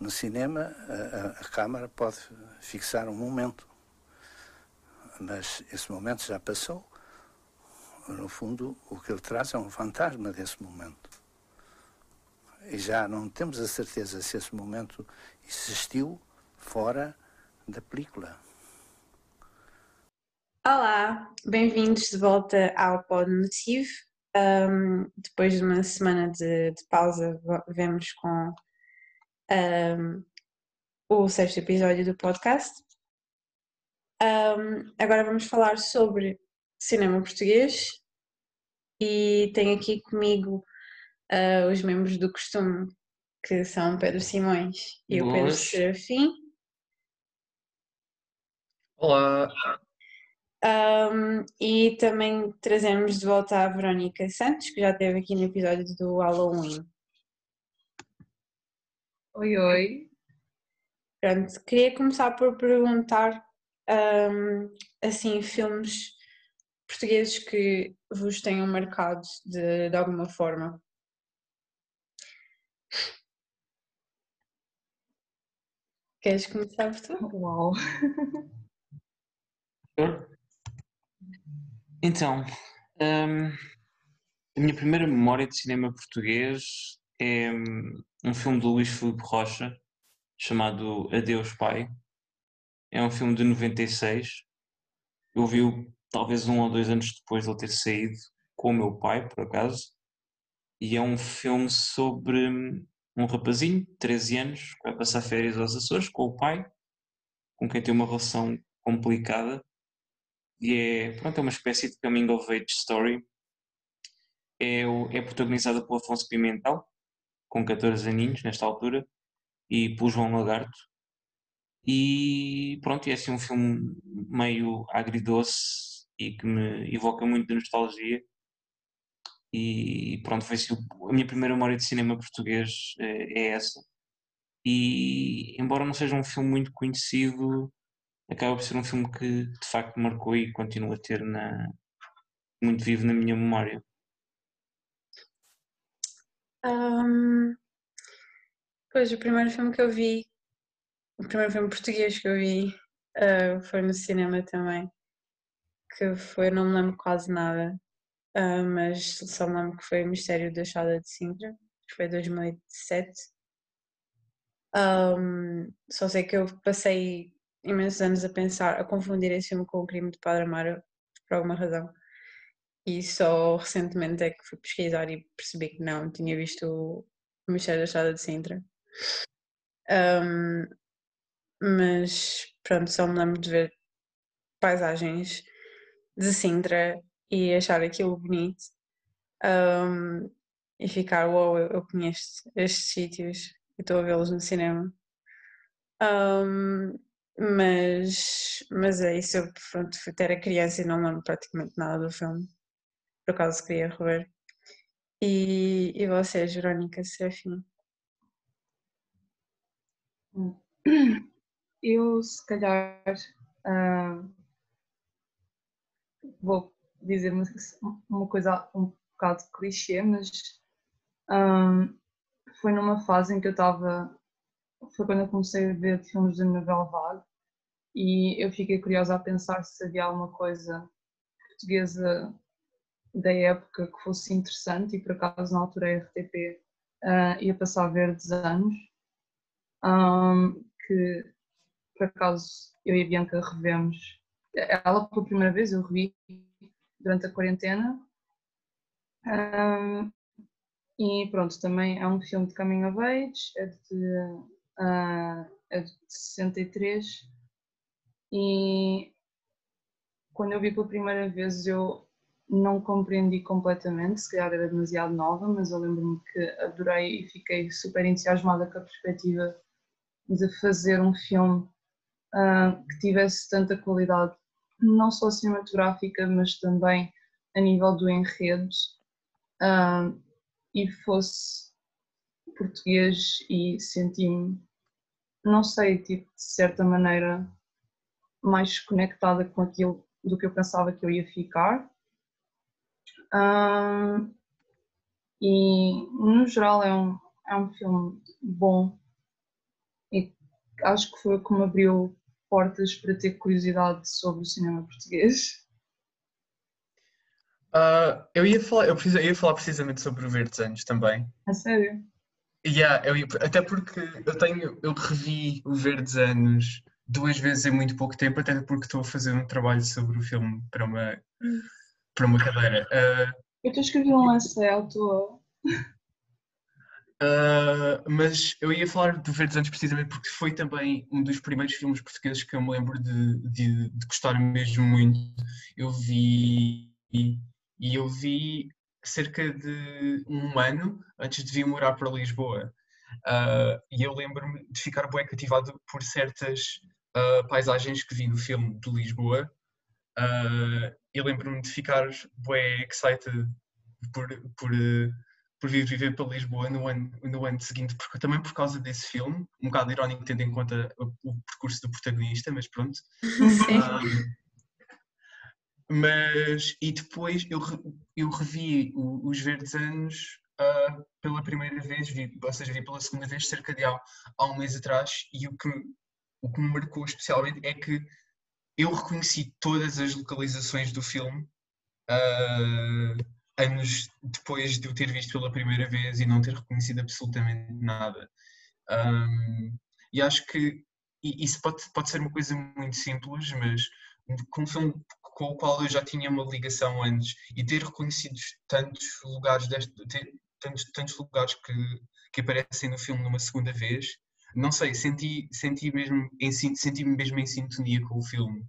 No cinema, a, a, câmara pode fixar um momento, mas esse momento já passou. No fundo, o que ele traz é um fantasma desse momento. E já não temos a certeza se esse momento existiu fora da película. Olá, bem-vindos de volta ao Pod Motivo. Um, depois de uma semana de, de pausa, vemos com um, o sexto episódio do podcast. Um, agora vamos falar sobre cinema português e tenho aqui comigo uh, os membros do costume, que são Pedro Simões e Boas. o Pedro Serafim. Olá! Um, e também trazemos de volta a Verónica Santos, que já esteve aqui no episódio do Halloween. Oi, oi. Pronto, queria começar por perguntar um, assim filmes portugueses que vos tenham marcado de, de alguma forma. Queres começar por tu? Uau! Então, um, a minha primeira memória de cinema português é hum, um filme do Luís Filipe Rocha chamado Adeus Pai. É um filme de 96. Eu vi-o talvez um ou dois anos depois de ele ter saído com o meu pai, por acaso. E é um filme sobre um rapazinho de 13 anos que vai passar férias aos Açores com o pai, com quem tem uma relação complicada e é, pronto, é uma espécie de coming of age story. É, é protagonizada por Afonso Pimentel, com 14 aninhos nesta altura, e por João Lagarto. E pronto, é assim um filme meio agridoce e que me evoca muito de nostalgia. E pronto, foi assim, a minha primeira memória de cinema português é, é essa. E embora não seja um filme muito conhecido, acaba por ser um filme que de facto marcou e continua a ter na, muito vivo na minha memória. Um, pois, o primeiro filme que eu vi, o primeiro filme português que eu vi uh, foi no cinema também, que foi, não me lembro quase nada, uh, mas só me lembro que foi Mistério da Chada de Sintra, que foi 2007. Um, só sei que eu passei imensos anos a pensar, a confundir esse filme com o crime de Padre Amaro, por alguma razão. E só recentemente é que fui pesquisar e percebi que não, tinha visto o Mistério da Estrada de Sintra. Um, mas pronto, só me lembro de ver paisagens de Sintra e achar aquilo bonito um, e ficar, uau, wow, eu, conheço estes sítios e estou a vê-los no cinema. Um, mas, mas é isso, eu pronto, era criança e não lembro praticamente nada do filme. Por acaso queria rever. E, e você, Verónica Serafim? Eu, se calhar, uh, vou dizer uma, coisa um bocado clichê, mas um, foi numa fase em que eu estava. Foi quando eu comecei a ver filmes de novela vague e eu fiquei curiosa a pensar se havia alguma coisa portuguesa da época que fosse interessante e por acaso na altura a RTP uh, ah, ia passar verdes anos um, que por acaso eu e a Bianca revemos. Ela pela primeira vez eu revi durante a quarentena. Um, e pronto, também é um filme de coming of age é de, uh, é de 63 e quando eu vi pela primeira vez eu não compreendi completamente, se calhar era demasiado nova, mas eu lembro-me que adorei e fiquei super entusiasmada com a perspectiva de fazer um filme uh, que tivesse tanta qualidade, não só cinematográfica, mas também a nível do enredo, uh, e fosse português e senti-me, não sei, tipo, de certa maneira mais conectada com aquilo do que eu pensava que eu ia ficar. Um, e no geral é um, é um filme bom acho que foi o que me abriu portas para ter curiosidade sobre o cinema português. Uh, eu, ia falar, eu, eu, ia falar precisamente sobre o Verdes Anos também. A sério? Yeah, eu ia, até porque eu tenho, eu revi o Verdes Anos duas vezes em muito pouco tempo, até porque estou a fazer um trabalho sobre o filme para uma. Para uma cadeira. Uh, eu estou a escrever um essay à toa. Uh, mas eu ia falar do Verdes Anos precisamente porque foi também um dos primeiros filmes portugueses que eu me lembro de, de, de gostar mesmo muito. Eu vi e, e eu vi cerca de um ano antes de vir morar para Lisboa. Uh, e eu lembro-me de ficar bem cativado por certas uh, paisagens que vi no filme de Lisboa. Eu lembro-me de ficar bem excited por, por por vir viver para Lisboa no ano, no ano seguinte, porque, também por causa desse filme, um bocado irónico tendo em conta o, o percurso do protagonista, mas pronto. Sim. Um, mas, e depois eu, eu revi o, os Verdes Anos uh, pela primeira vez, vi, ou seja, vi pela segunda vez cerca de há, há um mês atrás, e o que, o que me marcou especialmente é que eu reconheci todas as localizações do filme. Uh, anos depois de o ter visto pela primeira vez e não ter reconhecido absolutamente nada. Um, e acho que isso pode, pode ser uma coisa muito simples, mas com um filme com o qual eu já tinha uma ligação antes e ter reconhecido tantos lugares, deste, tantos, tantos lugares que, que aparecem no filme numa segunda vez, não sei, senti, senti mesmo em, senti-me mesmo em sintonia com o filme.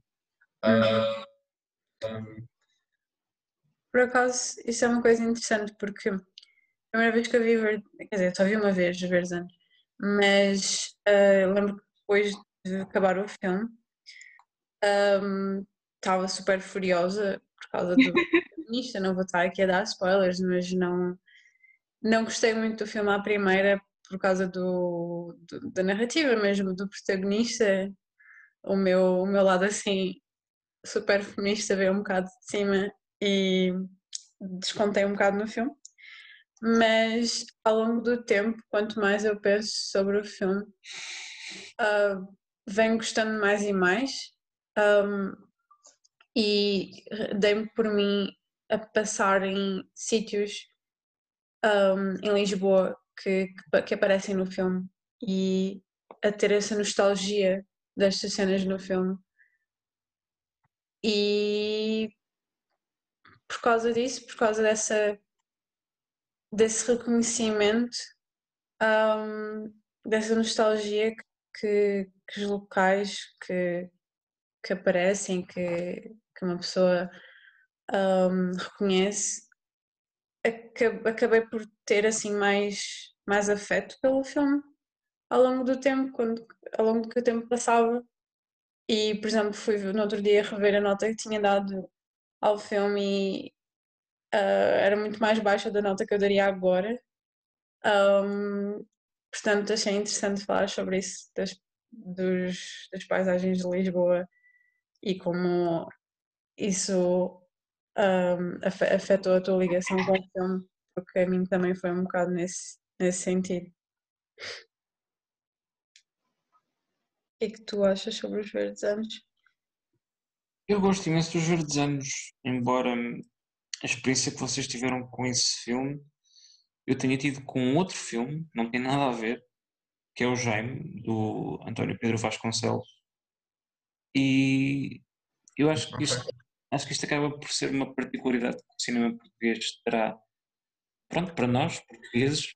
Uh, um, por acaso, isso é uma coisa interessante porque a primeira vez que eu vi quer dizer, só vi uma vez Anos, mas uh, lembro que depois de acabar o filme um, estava super furiosa por causa do protagonista, não vou estar aqui a dar spoilers, mas não, não gostei muito do filme à primeira por causa do, do da narrativa mesmo, do protagonista. O meu, o meu lado assim super feminista veio um bocado de cima e descontei um bocado no filme. Mas ao longo do tempo, quanto mais eu penso sobre o filme, uh, venho gostando mais e mais. Um, e dei-me por mim a passar em sítios um, em Lisboa que, que, aparecem no filme e a ter essa nostalgia destas cenas no filme. E por causa disso, por causa dessa, desse reconhecimento, um, dessa nostalgia que, que, os locais que, que aparecem, que, que uma pessoa um, reconhece, acabei por ter assim mais, mais afeto pelo filme ao longo do tempo, quando, ao longo do que o tempo passava. E, por exemplo, fui no outro dia rever a nota que tinha dado ao filme uh, era muito mais baixa da nota que eu daria agora. Um, portanto, achei interessante falar sobre isso das, dos, das paisagens de Lisboa e como isso um, afetou a tua ligação com o filme, porque a mim também foi um bocado nesse, nesse sentido. O que é que tu achas sobre os verdes anos? Eu gosto imenso dos Verdes Anos, embora a experiência que vocês tiveram com esse filme eu tenha tido com outro filme, não tem nada a ver, que é o Jaime, do António Pedro Vasconcelos. E eu acho que isto, acho que isto acaba por ser uma particularidade que o cinema português terá, pronto, para nós, portugueses,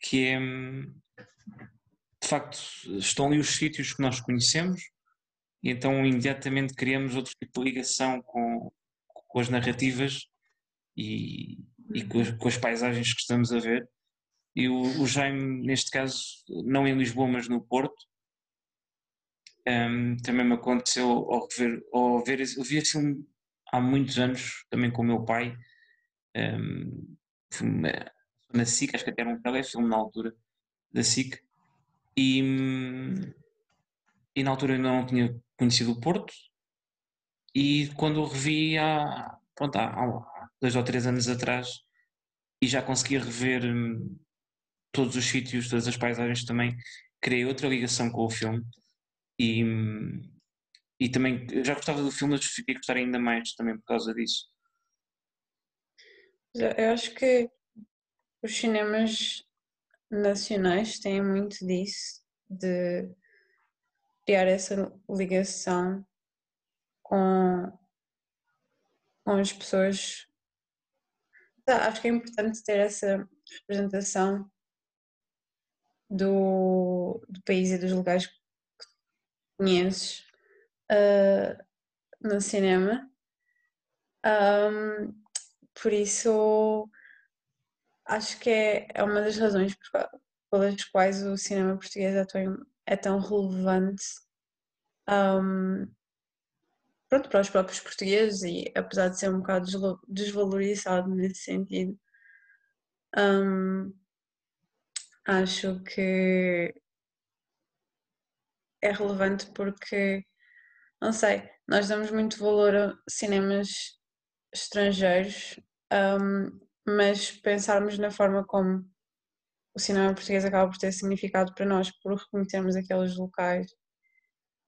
que é, de facto, estão ali os sítios que nós conhecemos, e então imediatamente criamos outro tipo de ligação com, com as narrativas e, e com, as, com, as, paisagens que estamos a ver. E o, o Jaime, neste caso, não em Lisboa, mas no Porto, um, também me aconteceu ao ver, ao ver eu vi filme há muitos anos, também com o meu pai, um, na SIC, acho que até era um filme na altura da SIC, e, e na altura ainda não tinha conhecido o Porto e quando o revi há, pronto, há, dois ou três anos atrás e já conseguia rever hum, todos os sítios, todas as paisagens também, criei outra ligação com o filme E, e também já gostava do filme, mas fiquei a gostar ainda mais também por causa disso. Eu acho que os cinemas nacionais têm muito disso, de criar essa ligação com, com as pessoas. Acho que é importante ter essa representação do, do país e dos lugares que conheces uh, no cinema. Um, por isso, acho que é, é uma das razões pelas quais o cinema português é tão, é tão relevante um, pronto, para os próprios portugueses e apesar de ser um bocado desvalorizado nesse sentido, um, acho que é relevante porque, não sei, nós damos muito valor a cinemas estrangeiros, um, mas pensarmos na forma como o cinema português acaba por ter significado para nós, por reconhecermos aqueles locais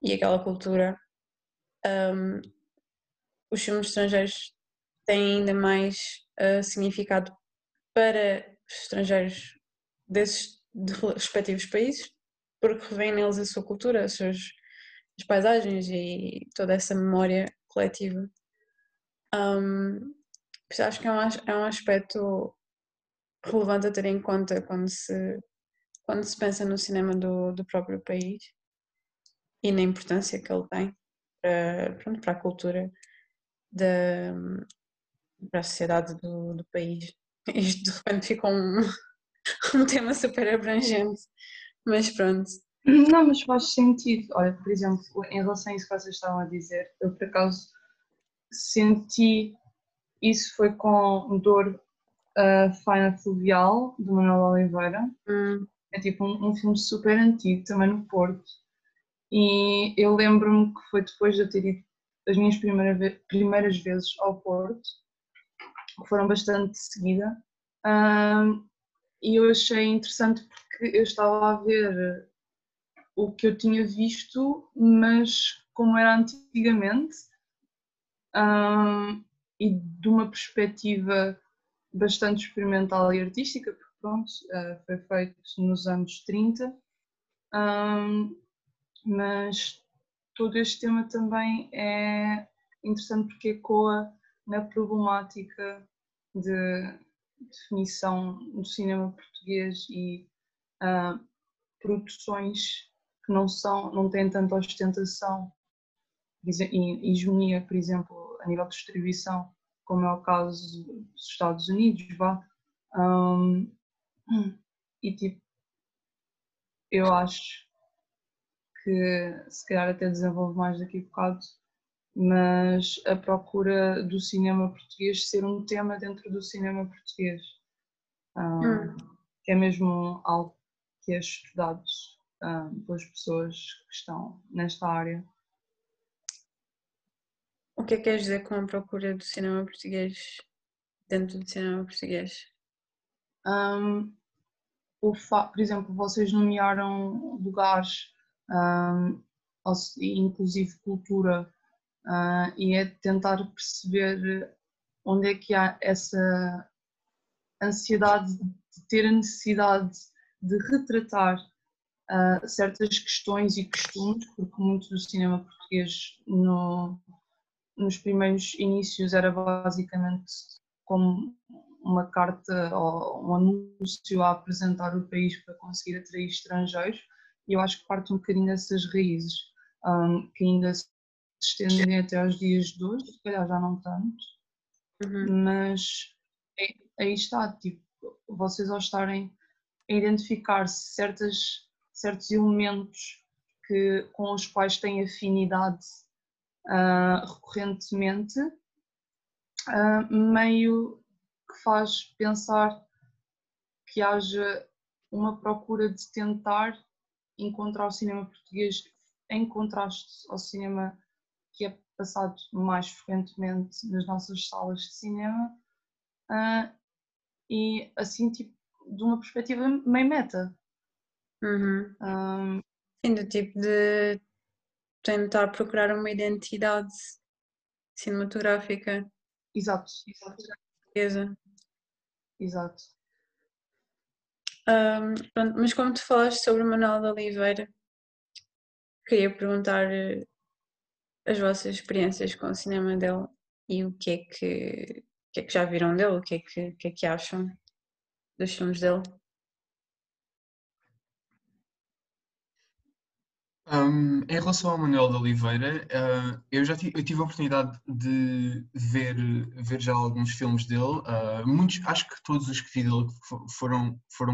e aquela cultura, um, os filmes estrangeiros têm ainda mais uh, significado para os estrangeiros desses de respectivos países, porque revêem neles a sua cultura, as suas as paisagens e toda essa memória coletiva. Um, acho que é um, é um aspecto relevante a ter em conta quando se, quando se pensa no cinema do, do próprio país e na importância que ele tem para, pronto, para a cultura da, para a sociedade do, do país. Isto de repente ficou um, um tema super abrangente, mas pronto. Não, mas faz sentido. Olha, por exemplo, em relação a isso que vocês estavam a dizer, eu por acaso senti isso foi com Dor uh, Faina Fluvial, de Manuel Oliveira. Hum. É tipo um, um, filme super antigo, também no Porto. E eu lembro-me que foi depois de eu ter ido as minhas primeira ve primeiras vezes ao Porto, que foram bastante de seguida. Um, e eu achei interessante porque eu estava a ver o que eu tinha visto, mas como era antigamente, um, e de uma perspectiva bastante experimental e artística, porque pronto, uh, foi feito nos anos 30, um, mas todo este tema também é interessante porque ecoa na problemática de definição do cinema português e uh, produções que não são, não têm tanta ostentação e hegemonia, por exemplo, a nível de distribuição, como é o caso dos Estados Unidos, vá. Um, e tipo, eu acho que se calhar até desenvolvo mais daqui a bocado, mas a procura do cinema português ser um tema dentro do cinema português, um, que é mesmo algo que é estudado um, pelas pessoas que estão nesta área. O que é que queres dizer com a procura do cinema português dentro do cinema português? Um, o por exemplo, vocês nomearam lugares, um, inclusive cultura, uh, e é tentar perceber onde é que há essa ansiedade de ter a necessidade de retratar uh, certas questões e costumes, porque muito do cinema português no, nos primeiros inícios era basicamente como uma carta ou um anúncio a apresentar o país para conseguir atrair estrangeiros e eu acho que parte um bocadinho dessas raízes um, que ainda se estendem até aos dias de hoje, se calhar já não tanto, uhum. mas é, aí está, tipo, vocês ao estarem a identificar certas, certos elementos que, com os quais têm afinidade uh, recorrentemente, uh, meio que faz pensar que haja uma procura de tentar encontrar o cinema português em contraste ao cinema que é passado mais frequentemente nas nossas salas de cinema uh, e assim tipo de uma perspectiva meio meta. Uhum. Um, Sim, do tipo de tentar procurar uma identidade cinematográfica Exato, exato, exato. Ahm, pronto, mas como tu falaste sobre o Manuel de Oliveira, queria perguntar eh, as vossas experiências com o cinema dele e o que é que, que, é que já viram dele, o que é que, o que é que acham dos filmes dele. Um, em relação ao Manuel de Oliveira, uh, eu já eu tive a oportunidade de ver, ver já alguns filmes dele. uh, muitos, acho que todos os que vi dele fo- foram, foram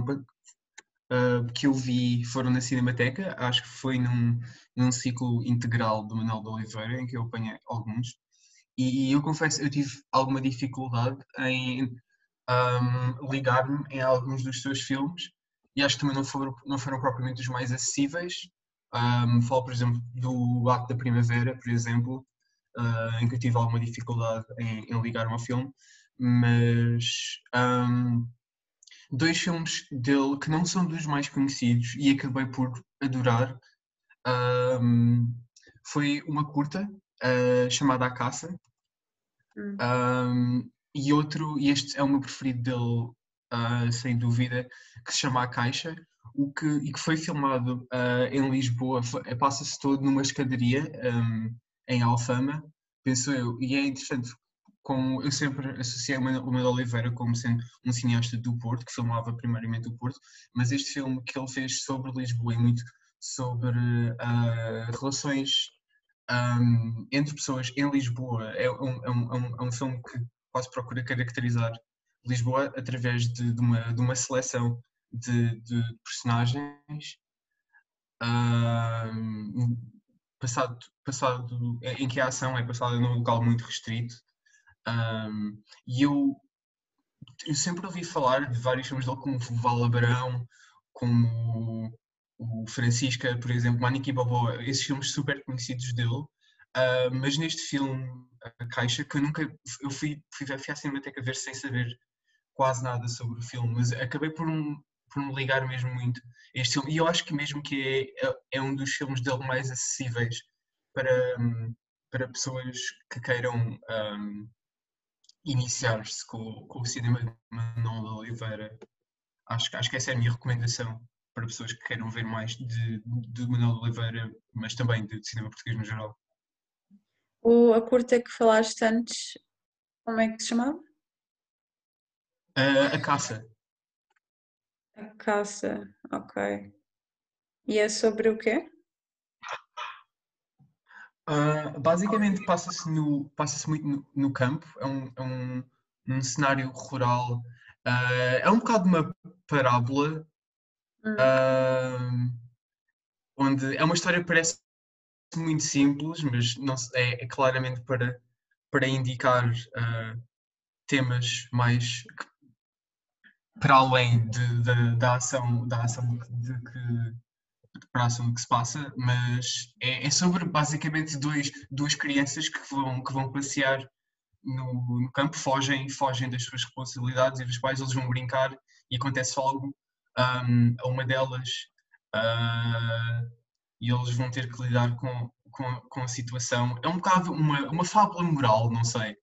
uh, que eu vi foram na Cinemateca. Acho que foi num, num ciclo integral do Manuel de Oliveira, em que eu apanhei alguns. E eu confesso, eu tive alguma dificuldade em um, ligar-me em alguns dos seus filmes e acho que também não foram, não foram propriamente os mais acessíveis. Um, falo, por exemplo, do Ato da Primavera, por exemplo, uh, em que eu tive alguma dificuldade em, em ligar-me ao filme, mas um, dois filmes dele que não são dos mais conhecidos e acabei por adorar um, foi uma curta uh, chamada A Caça Hum. um, e outro, e este é o meu preferido dele, uh, sem dúvida, que se chama A Caixa, o que, e que foi filmado uh, em Lisboa, passa-se todo numa escadaria um, em Alfama, penso eu, e é interessante como eu sempre associei o Manuel Oliveira como sendo um cineasta do Porto, que filmava primeiramente o Porto, mas este filme que ele fez sobre Lisboa e muito sobre uh, relações um, entre pessoas em Lisboa. É um, é, um, é um- é um filme que quase procura caracterizar Lisboa através de, de uma, de uma seleção de, de personagens. Passado, passado, em que a ação é passada num local muito restrito. Um, e eu, eu sempre ouvi falar de vários filmes dele como o Val Abrão como o Francisca, por exemplo, Maniki Balboa, esses filmes super conhecidos dele, ah, mas neste filme, A Caixa, que eu nunca, eu fui, fui, fui à Cinemateca ver sem saber quase nada sobre o filme, mas acabei por, um, por me ligar mesmo muito a este filme, e eu acho que mesmo que é, é um dos filmes dele mais acessíveis para, hum, para pessoas que queiram hum, iniciar-se com, com o cinema de Manuel de Oliveira. Acho, que- acho que essa é a minha recomendação para pessoas que queiram ver mais de, de Manuel de Oliveira, mas também de, cinema português no geral. O, a curta que falaste antes, como é que se chamava? Ah, a Caça. A Caça, ok. E é sobre o quê? Ah, basicamente passa-se no, passa-se muito no, no campo, é um, é um, um cenário rural, ah, é um bocado uma parábola, ah, onde é uma história que parece muito simples, mas não é, é claramente para, para indicar temas mais que- para além de- de- da ação, da ação de que para a ação que se passa, mas é, é sobre basicamente dois, duas crianças que vão, que vão passear no, no campo, fogem, fogem das suas responsabilidades e dos pais, eles vão brincar e acontece algo ahm, a uma delas ah, e eles vão ter que lidar com, com, a- com a situação. É um bocado uma, uma fábula moral, não sei,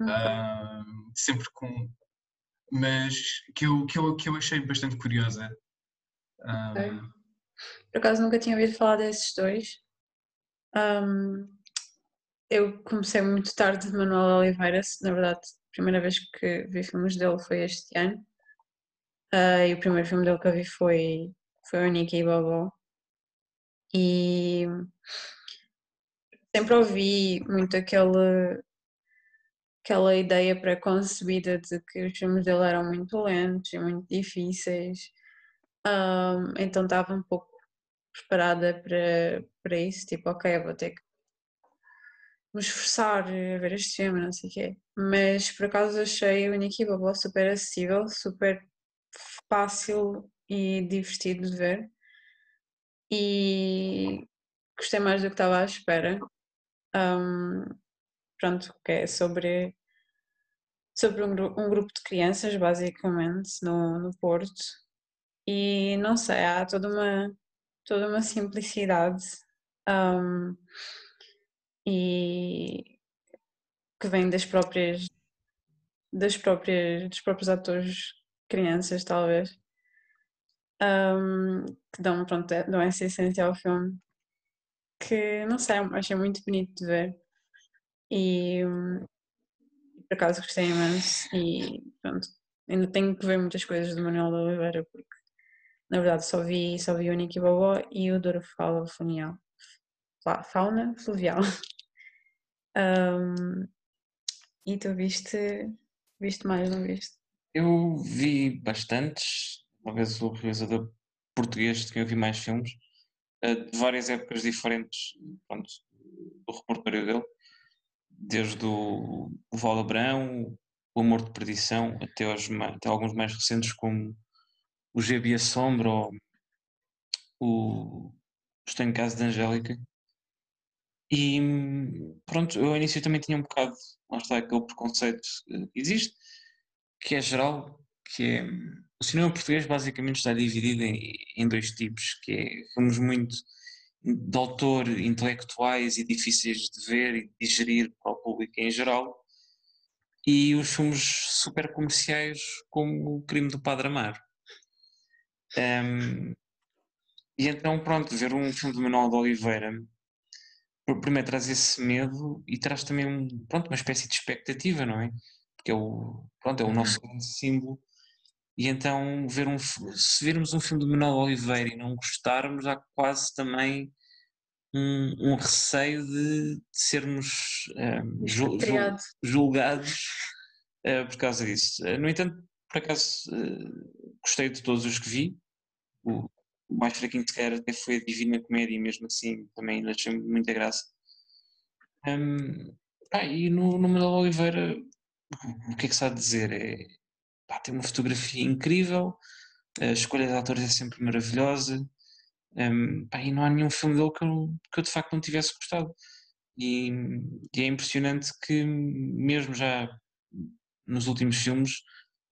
ahm, sempre com. Mas que eu, que, eu, que eu achei bastante curiosa. Ahm, Por acaso nunca tinha ouvido falar desses dois. Ahm, eu comecei muito tarde de Manuel Oliveira, na verdade, a primeira vez que vi filmes dele foi este ano. Ah, e o primeiro filme dele que eu vi foi, foi o Nicky Bobo. E sempre ouvi muito aquele, aquela ideia preconcebida de que os filmes dele eram muito lentos e muito difíceis. Ahm, então estava um pouco preparada para, para isso, tipo, ok, vou ter que me esforçar a ver este filme, não sei o quê. Mas por acaso achei o Nicky super acessível, super fácil e divertido de ver. E gostei mais do que estava à espera. Ahm, pronto, que é sobre, sobre um, um grupo de crianças, basicamente, no, no Porto. E não sei, há toda uma, toda uma simplicidade um, e que vem das próprias das próprias dos próprios atores crianças talvez um, que dão pronto dão essa essência ao filme que não sei achei muito bonito de ver e por acaso gostei imenso e pronto. Ainda tenho que ver muitas coisas do Manuel de Oliveira porque na verdade só vi só vi o Nicky Bobó e o Douro Fala Funial fauna fluvial. Um, e tu viste, viste mais, não viste? Eu vi bastantes, talvez o realizador português de quem eu vi mais filmes, eh, de várias épocas diferentes pronto, do repertório dele, desde o Val Abrão, o Amor de Perdição, até, aos, até alguns mais recentes como o GB a Sombra ou o Estou em Casa de Angélica, e pronto, eu ao início também tinha um bocado, lá está aquele preconceito que existe, que é geral, que é o cinema português basicamente está dividido em, em dois tipos, que é filmes muito de autor intelectuais e difíceis de ver e digerir para o público em geral, e os filmes super comerciais como o Crime do Padre Amaro. Um, e então, pronto, ver um filme do Manuel de Oliveira primeiro traz esse medo e traz também um, pronto, uma espécie de expectativa, não é? Porque é o, pronto, é o nosso grande símbolo. E então, ver um, se virmos um filme de Manuel Oliveira e não gostarmos, há quase também um, um receio de, de sermos um, jul, jul, julgados uh, por causa disso. Uh, no entanto, por acaso, uh, gostei de todos os que vi. O, o mais fraquinho de calhar até foi a Divina Comédia e mesmo assim também achei muita graça. Um, ah, e no, no Manuel Oliveira, o que é que se há de dizer? É, pá, tem uma fotografia incrível, a escolha de atores é sempre maravilhosa, um, pá, e não há nenhum filme dele que eu, que eu de facto não tivesse gostado. E, e, é impressionante que, mesmo já nos últimos filmes,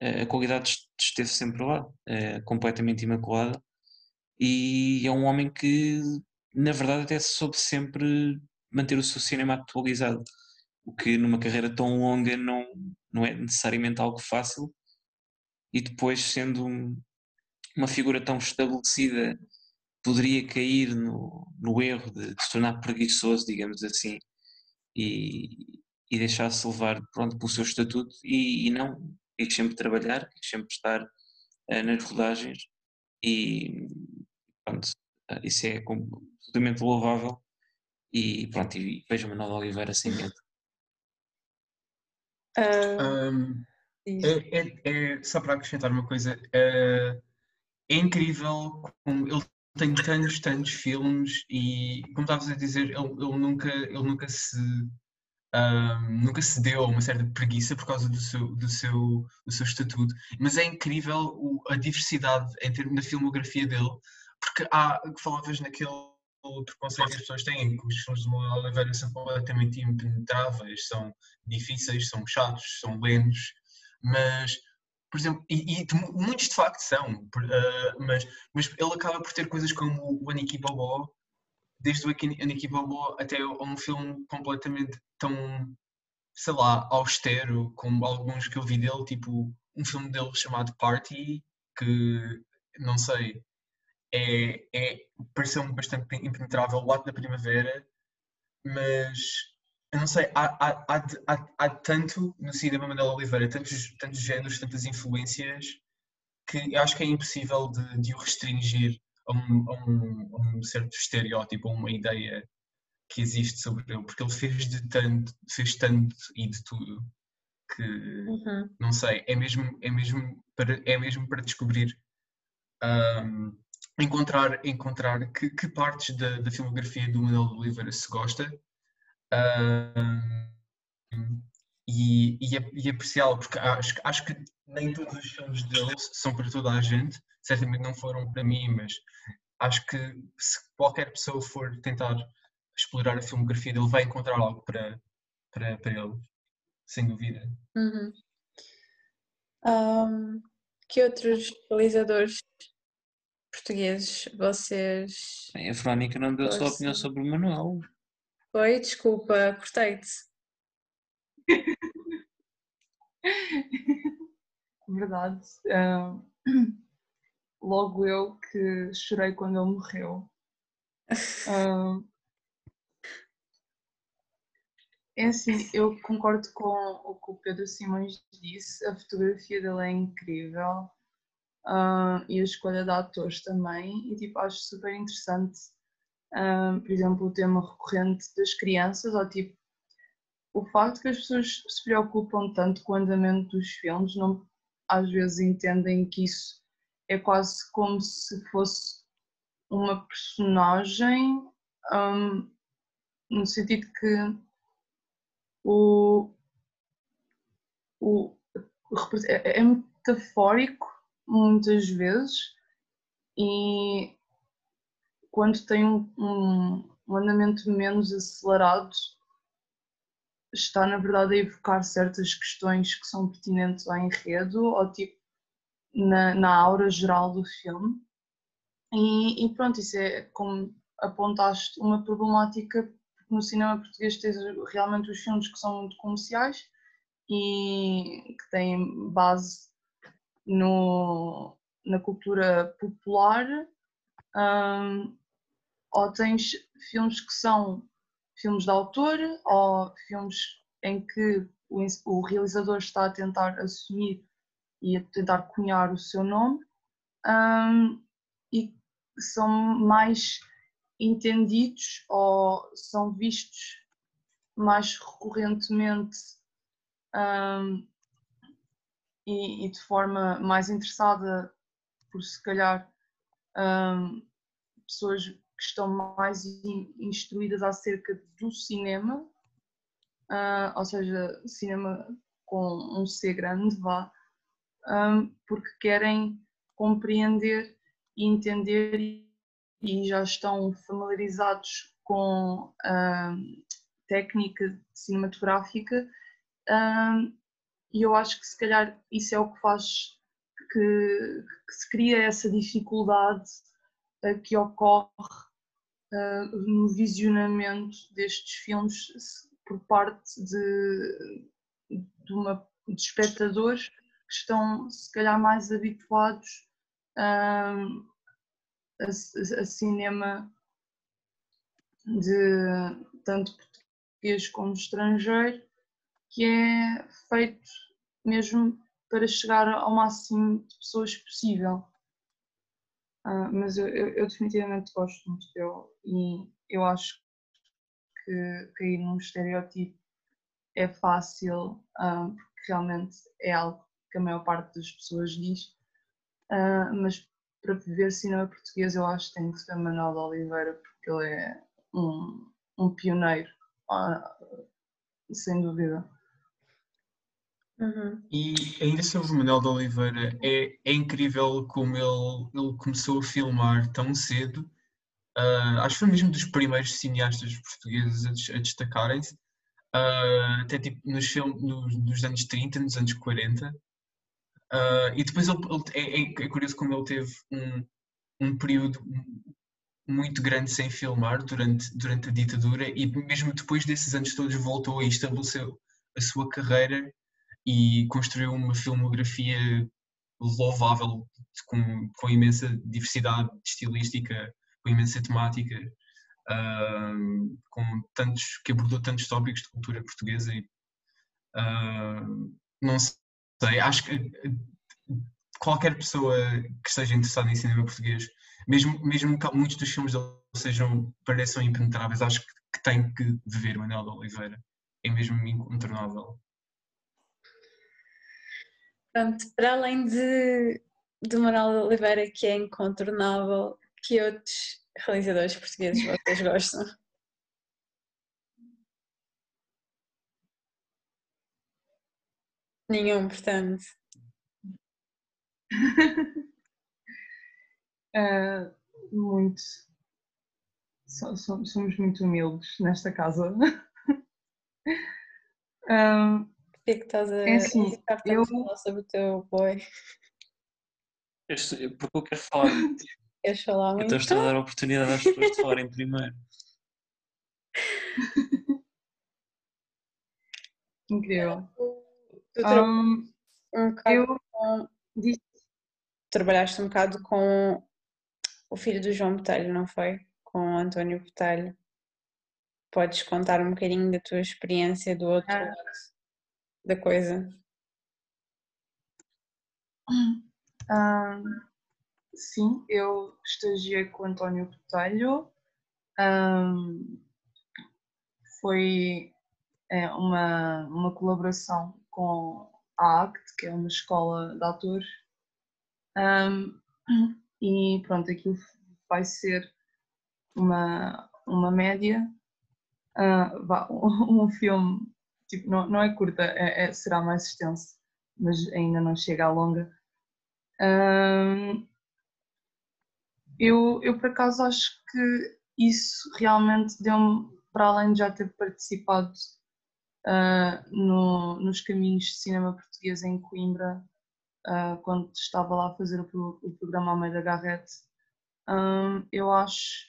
a qualidade esteve sempre lá, é completamente imaculada e é um homem que, na verdade, até soube sempre manter o seu cinema atualizado, o que numa carreira tão longa não, não é necessariamente algo fácil. E depois, sendo um, uma figura tão estabelecida, poderia cair no, no erro de, de se tornar preguiçoso, digamos assim, e, e deixar-se levar pronto, pelo seu estatuto, e, e não, quis sempre trabalhar, quis sempre estar uh, nas rodagens, e pronto, eh, isso é absolutamente louvável e pronto, e vejo o Manuel Oliveira sem medo. Uh, um, é, é, é, só para acrescentar uma coisa, é, é incrível como ele tem tantos, tantos filmes e, como estavas a dizer, ele, ele, nunca, ele nunca se um, nunca se deu a uma certa preguiça por causa do seu, do seu, do seu estatuto, mas é incrível o, a diversidade em termos da filmografia dele, porque há, falavas naquele preconceito que as pessoas têm, que os filmes de Manuel Oliveira são completamente impenetráveis, são difíceis, são chatos, são lentos, mas, por exemplo, e, e muitos de facto são, uh, mas, mas ele acaba por ter coisas como o Aniki Bobó, desde o Aniki Bobó até um filme completamente tão, sei lá, austero, como alguns que eu vi dele, tipo um filme dele chamado Party, que, não sei, é, é, pareceu-me bastante impenetrável o ato da primavera, mas eu não sei, há, há, há, há, tanto no cinema Manuel Oliveira, tantos, tantos géneros, tantas influências, que eu acho que é impossível de, de o restringir a um, a, um, a um, certo estereótipo, a uma ideia que existe sobre ele, porque ele fez de tanto, fez tanto e de tudo que uhum. não sei, é mesmo, é mesmo para, é mesmo para descobrir um, encontrar, encontrar que, que partes da, da, filmografia do Manuel Oliveira se gosta e, e, e apreciá-lo, porque acho, acho que nem todos os filmes dele são para toda a gente, certamente não foram para mim, mas acho que se qualquer pessoa for tentar explorar a filmografia dele, vai encontrar algo para, para, para ele, sem dúvida. Uhum. Um, que outros realizadores portugueses vocês. Bem, a Verónica não deu a sua opinião sobre o Manuel. Oi, desculpa, cortei-te. Verdade. Ah, logo eu que chorei quando ele morreu. Ah, é assim, eu concordo com o que o Pedro Simões disse, a fotografia dele é incrível ah, e a escolha de atores também, e tipo, acho super interessante, por exemplo, o tema recorrente das crianças, ou tipo, o facto que as pessoas se preocupam tanto com o andamento dos filmes, não às vezes entendem que isso é quase como se fosse uma personagem, hum, no sentido que o, o é, é metafórico muitas vezes e quando tem um, um, um andamento menos acelerado está na verdade a evocar certas questões que são pertinentes ao enredo ou tipo na, na aura geral do filme. E, e pronto, isso é como apontaste uma problemática porque no cinema português tens realmente os filmes que são muito comerciais e que têm base no, na cultura popular. Hum, ou tens filmes que são filmes de autor ou filmes em que o, realizador está a tentar assumir e a tentar cunhar o seu nome hum, e são mais entendidos ou são vistos mais recorrentemente hum, e, e, de forma mais interessada por se calhar hum, pessoas que estão mais instruídas acerca do cinema, uh, ou seja, cinema com um C grande, vá, um, porque querem compreender e entender e já estão familiarizados com a técnica cinematográfica um, e eu acho que se calhar isso é o que faz que, que se cria essa dificuldade que ocorre uh, no visionamento destes filmes por parte de, de, uma, de espectadores que estão se calhar mais habituados um, a, a, cinema de tanto português como estrangeiro, que é feito mesmo para chegar ao máximo de pessoas possível. Uh, mas eu, eu, eu, definitivamente gosto muito dele e eu acho que cair num estereótipo é fácil, uh, porque realmente é algo que a maior parte das pessoas diz, uh, mas para ver cinema português eu acho que tem que ser Manuel de Oliveira, porque ele é um, um pioneiro, sem dúvida. Uhum. E ainda sobre o Manuel de Oliveira, é, é incrível como ele, ele começou a filmar tão cedo. Uh, acho que foi mesmo dos primeiros cineastas portugueses a, a destacarem-se. Uh, até tipo nos, filmes, nos, nos, anos 30, nos anos 40. Uh, e depois ele, ele é, é, curioso como ele teve um, um período muito grande sem filmar durante, durante a ditadura e mesmo depois desses anos todos voltou e estabeleceu a sua carreira e construiu uma filmografia louvável com, com imensa diversidade estilística, com imensa temática, uh, com tantos, que abordou tantos tópicos de cultura portuguesa e uh, não sei, acho que qualquer pessoa que esteja interessada em cinema português, mesmo, mesmo que muitos dos filmes dele sejam, pareçam impenetráveis, acho que, tem que ver Manuel de Oliveira. É mesmo incontornável. Pronto, para além de, de Manuel Oliveira, que é incontornável, que outros realizadores portugueses vocês gostam? Nenhum, portanto. uh, muito. So, so, somos muito humildes nesta casa. uh, que é que estás a, é assim, eu... falar sobre o teu boy? Este, porque eu quero falar Queres falar muito? Então estou a dar a oportunidade às pessoas de falarem primeiro. Incrível. Tu tra- Um, um bocado eu com- disse, trabalhaste um bocado com o filho do João Botelho, não foi? Com o António Botelho. Podes contar um bocadinho da tua experiência do outro Ah. lado da coisa? um, sim, eu estagiei com o António Botelho. Um, foi é, uma, uma colaboração com a ACT, que é uma escola de atores. Um, e pronto, aquilo vai ser uma, uma média. vá, um filme, tipo, não, não é curta, é- é- será mais extenso, mas ainda não chega à longa. Eu, eu, por acaso, acho que isso realmente deu-me, para além de já ter participado ah, no, nos caminhos de cinema português em Coimbra, ah, quando estava lá a fazer o, o programa Almeida Garrett, ahm, eu acho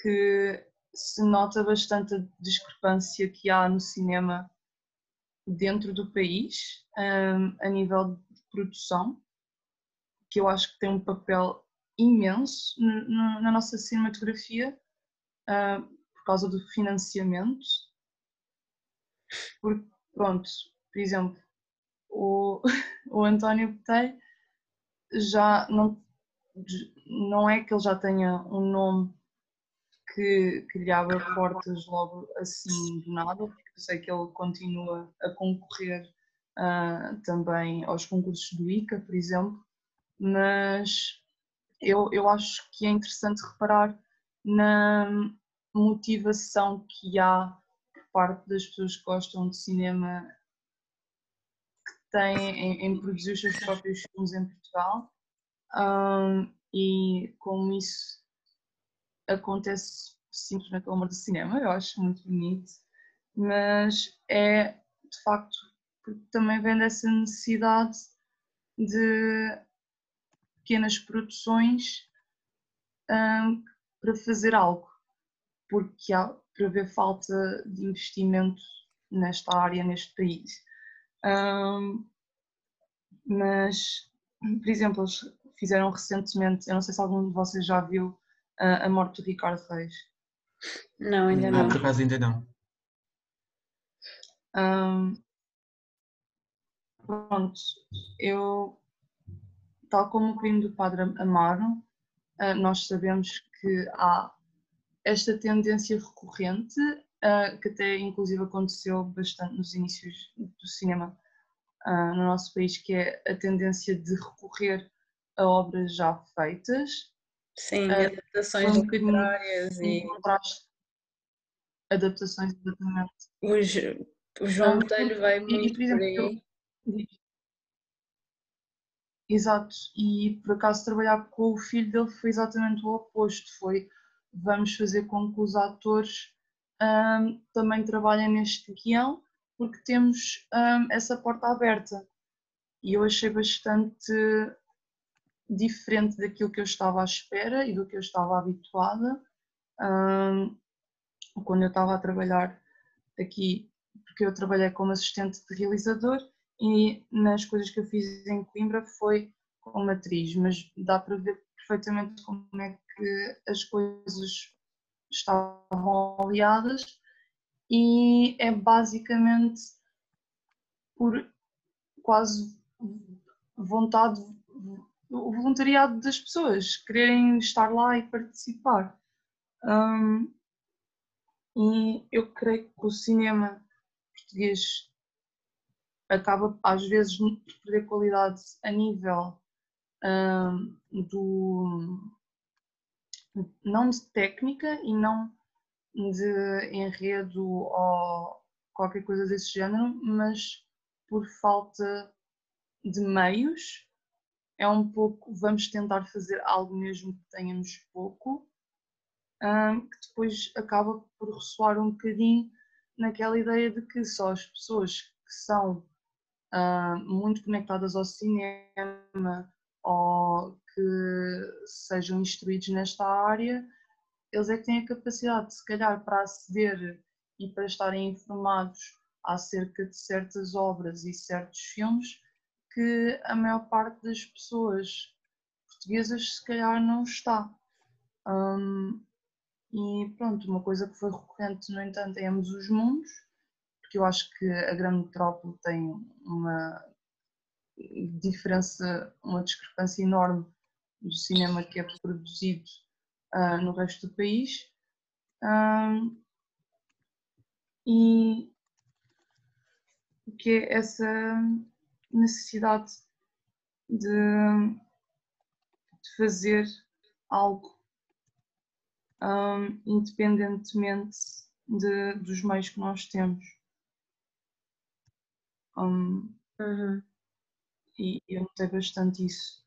que se nota bastante a discrepância que há no cinema dentro do país, hum, a nível de produção, que eu acho que tem um papel imenso no- no- na nossa cinematografia, hum, por causa do financiamento. Porque, pronto, por exemplo, o, o António Botelho já não, não é que ele já tenha um nome que, que lhe abra portas logo assim do nada, porque eu sei que ele continua a concorrer ah, também aos concursos do ICA, por exemplo, mas eu, eu acho que é interessante reparar na motivação que há por parte das pessoas que gostam de cinema que têm em, em produzir os seus próprios filmes em Portugal Ahm, e como isso acontece simplesmente pelo amor do cinema, eu acho muito bonito, mas é de facto porque também vem dessa necessidade de pequenas produções hum, para fazer algo, porque há para haver falta de investimento nesta área, neste país. Hum, mas, por exemplo, eles fizeram recentemente, eu não sei se algum de vocês já viu a, a morte do Ricardo Reis. Não, ainda Não, não. por acaso ainda não. Hum, pronto, eu, tal como o crime do Padre Amaro, ah, nós sabemos que há esta tendência recorrente, ah, que até inclusive aconteceu bastante nos inícios do cinema ah, no nosso país, que é a tendência de recorrer a obras já feitas, Sim, Ah, adaptações um literárias e adaptações exatamente. o, o João Botelho vai e, muito por por exemplo, aí. eu- Exato, e por acaso trabalhar com o filho dele foi exatamente o oposto, foi vamos fazer com que os atores ahm, também trabalhem neste guião, porque temos ahm, essa porta aberta. E eu achei bastante diferente daquilo que eu estava à espera e do que eu estava habituada. Ahm, quando eu estava a trabalhar aqui, porque eu trabalhei como assistente de realizador e nas coisas que eu fiz em Coimbra foi como atriz, mas dá para ver perfeitamente como é que as coisas estavam aliadas e é basicamente por quase vontade, o voluntariado das pessoas, quererem estar lá e participar. Hum, e eu creio que o cinema português acaba às vezes por perder qualidade a nível hum, do não de técnica e não de enredo ou qualquer coisa desse género, mas por falta de meios. É um pouco, vamos tentar fazer algo mesmo que tenhamos pouco, hum, que depois acaba por ressoar um bocadinho naquela ideia de que só as pessoas que são hum, muito conectadas ao cinema ou que sejam instruídos nesta área, eles é que têm a capacidade, se calhar, para aceder e para estarem informados acerca de certas obras e certos filmes que a maior parte das pessoas portuguesas se calhar não está. Um, e pronto, uma coisa que foi recorrente, no entanto, é ambos os mundos, porque eu acho que a grande metrópole tem uma diferença, uma discrepância enorme do cinema que é produzido uh, no resto do país. Um, e que é essa necessidade de, de fazer algo um, independentemente de, dos meios que nós temos. Um, uhum. E eu notei bastante isso.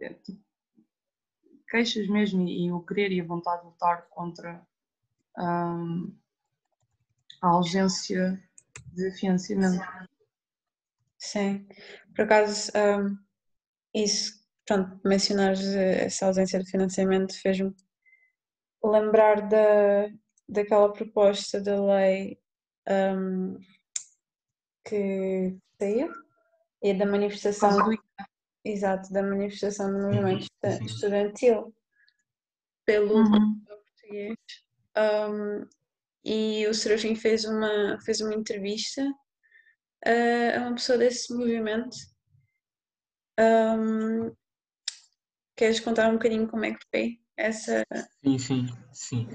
É, tipo, queixas mesmo e, e, o querer e a vontade de lutar contra um, a ausência de financiamento. Sim, por acaso, um, isso, pronto, mencionar essa ausência de financiamento fez-me lembrar da, daquela proposta da lei um, que saiu e da manifestação do, exato, da manifestação do movimento uhum. estudantil pelo uhum. português. Um, e o Serafim fez uma, fez uma entrevista uh, a uma pessoa desse movimento um, queres contar um bocadinho como é que foi essa sim, sim, sim.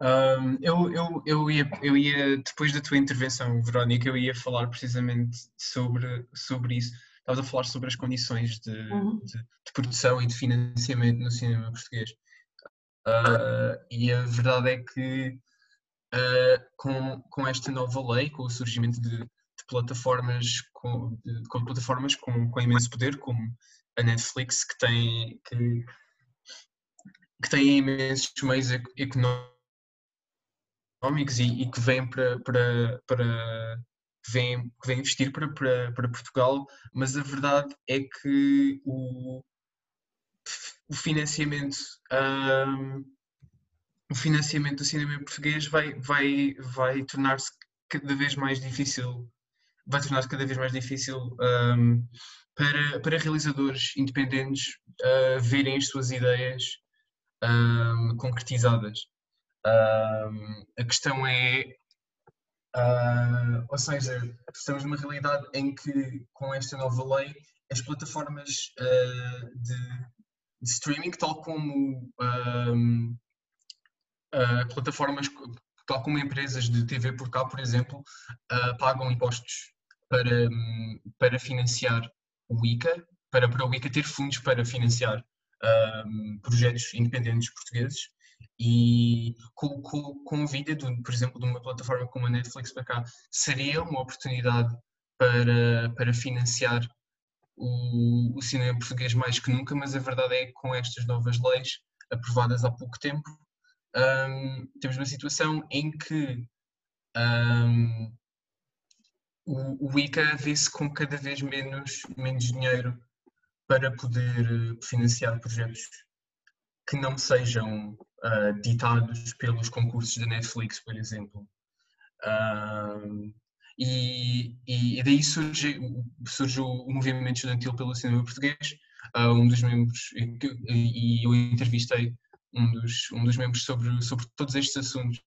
Um, eu, eu, eu, ia, eu ia, depois da tua intervenção, Verónica, eu ia falar precisamente sobre, sobre isso. Estavas a falar sobre as condições de, uhum. de, de, produção e de financiamento no cinema português. Uh, e a verdade é que uh, com, com esta nova lei, com o surgimento de, de plataformas, com, com plataformas com, com imenso poder, como a Netflix, que tem, que, que tem imensos meios económicos e, e que vêm para, para, para vem, vem investir para, para, para Portugal, mas a verdade é que o, o financiamento um, o financiamento do cinema português vai, vai, vai tornar-se cada vez mais difícil vai tornar-se cada vez mais difícil um, para, para realizadores independentes uh, verem as suas ideias um, concretizadas. Um, a questão é, uh, ou seja, estamos numa realidade em que, com esta nova lei, as plataformas uh, de, de, streaming, tal como uh, plataformas, tal como empresas de TV por cá, por exemplo, pagam impostos para, para financiar o ICA, para, para o ICA ter fundos para financiar um, projetos independentes portugueses e com, com, com a vida, de, por exemplo, de uma plataforma como a Netflix para cá, seria uma oportunidade para, para financiar o, o cinema português mais que nunca, mas a verdade é que com estas novas leis aprovadas há pouco tempo, um, temos uma situação em que um, o, o ICA vê-se com cada vez menos, menos dinheiro para poder eh, financiar projetos que não sejam uh, ditados pelos concursos da Netflix, por exemplo. E, e, daí surge, surge o movimento estudantil pelo cinema português. Uh, um dos membros, e, e, eu entrevistei um dos, um dos membros sobre, sobre todos estes assuntos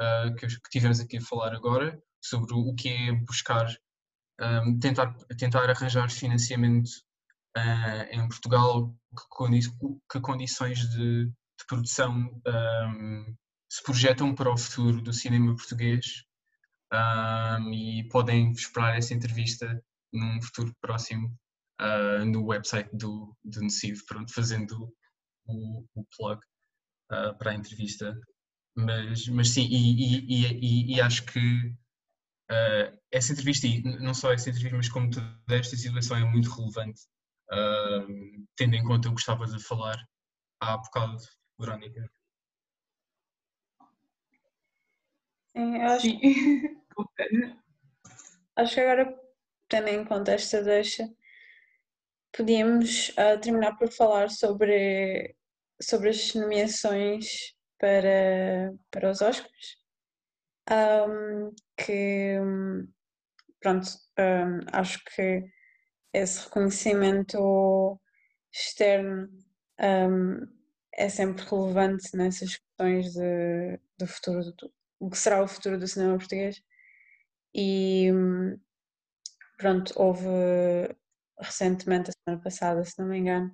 uh, que, que, tivemos aqui a falar agora, sobre o que é buscar, um, tentar, tentar arranjar financiamento uh, em Portugal, que, condi que condições de, de produção um, se projetam para o futuro do cinema português um, e podem esperar essa entrevista num futuro próximo uh, no website do, do NCIV, pronto, fazendo o, o plug uh, para a entrevista. Mas, mas sim, e, e, e, e acho que uh, essa entrevista, e não só essa entrevista, mas como toda esta situação é muito relevante uh, tendo em conta o que estavas a falar há bocado, Verónica. Sim, eu acho, acho que agora, tendo em conta esta deixa, podíamos uh, terminar por falar sobre, sobre as nomeações para, para os Oscars. Um, que, pronto, um, acho que esse reconhecimento externo um, é sempre relevante nessas questões de, do futuro, do, o que será o futuro do cinema português. E pronto, houve recentemente, a semana passada, se não me engano,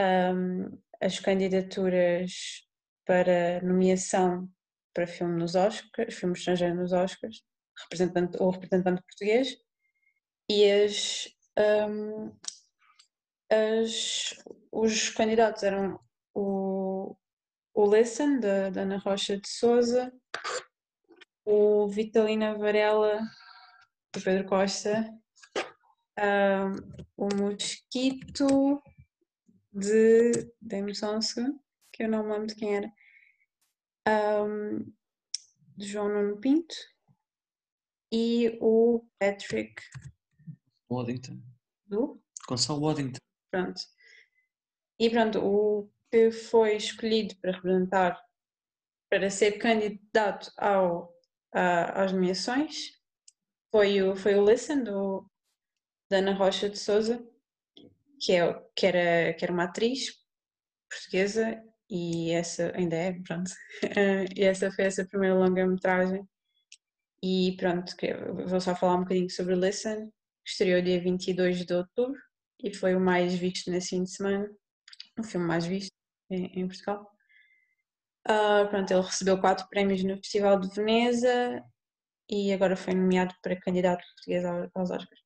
um, as candidaturas para nomeação para filme nos Oscars, filme estrangeiro nos Oscars, representante ou representante português, e as, um, as, os candidatos eram o, o Listen, da, Ana Rocha de Souza, o Vitalina Varela, do Pedro Costa, um, o Mosquito, de. Dê-me só um segundo, que eu não me lembro de quem era. Um, de João Nuno Pinto e o Patrick Waddington. do Gonçalo Waddington. Pronto. E pronto, o que foi escolhido para representar, para ser candidato ao, a, às nomeações foi o, foi o Listen, do, da Ana Rocha de Souza, que, é, que, era, que era uma atriz portuguesa e essa ainda é, pronto. e essa foi essa primeira longa-metragem. E pronto, vou só falar um bocadinho sobre Listen, que estreou dia 22 de outubro e foi o mais visto nesse fim de semana, o filme mais visto em, em Portugal. Uh, pronto, ele recebeu quatro prémios no Festival de Veneza e agora foi nomeado para candidato português aos Oscars.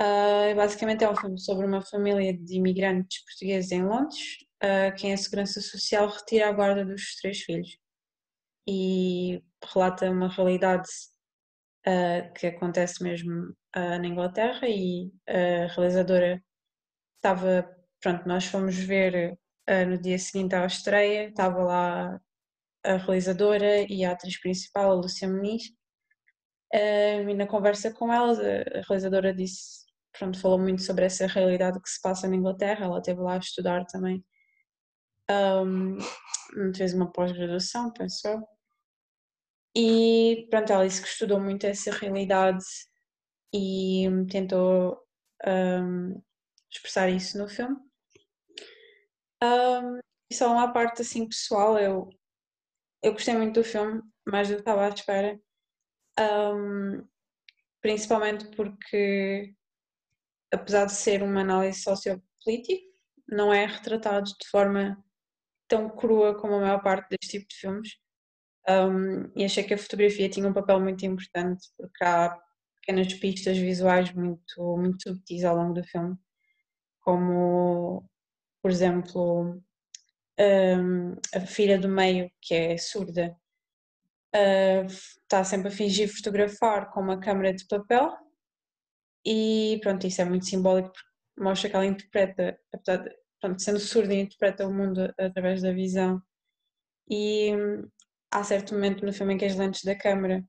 Uh, basicamente é um filme sobre uma família de imigrantes portugueses em Londres, uh, quem a Segurança Social retira a guarda dos três filhos e relata uma realidade uh, que acontece mesmo na Inglaterra e a realizadora estava, pronto, nós fomos ver no dia seguinte à estreia, estava lá a realizadora e a atriz principal, a Lúcia Muniz, e na conversa com elas, a realizadora disse pronto, falou muito sobre essa realidade que se passa na Inglaterra, ela esteve lá a estudar também. Um, fez uma pós-graduação, pensou. E pronto, ela disse que estudou muito essa realidade e tentou um, expressar isso no filme. Um, e só uma parte assim pessoal, eu, eu gostei muito do filme, mas eu estava à espera. Um, principalmente porque apesar de ser uma análise sociopolítica, não é retratado de forma tão crua como a maior parte deste tipo de filmes. Um, e achei que a fotografia tinha um papel muito importante, porque há pequenas pistas visuais muito, muito subtis ao longo do filme, como, por exemplo, um, a filha do meio, que é surda, uh, está sempre a fingir fotografar com uma câmera de papel e pronto, isso é muito simbólico porque mostra que ela interpreta, apesar de, pronto, sendo surda, interpreta o mundo através da visão. E há certo momento no filme em que as lentes da câmera,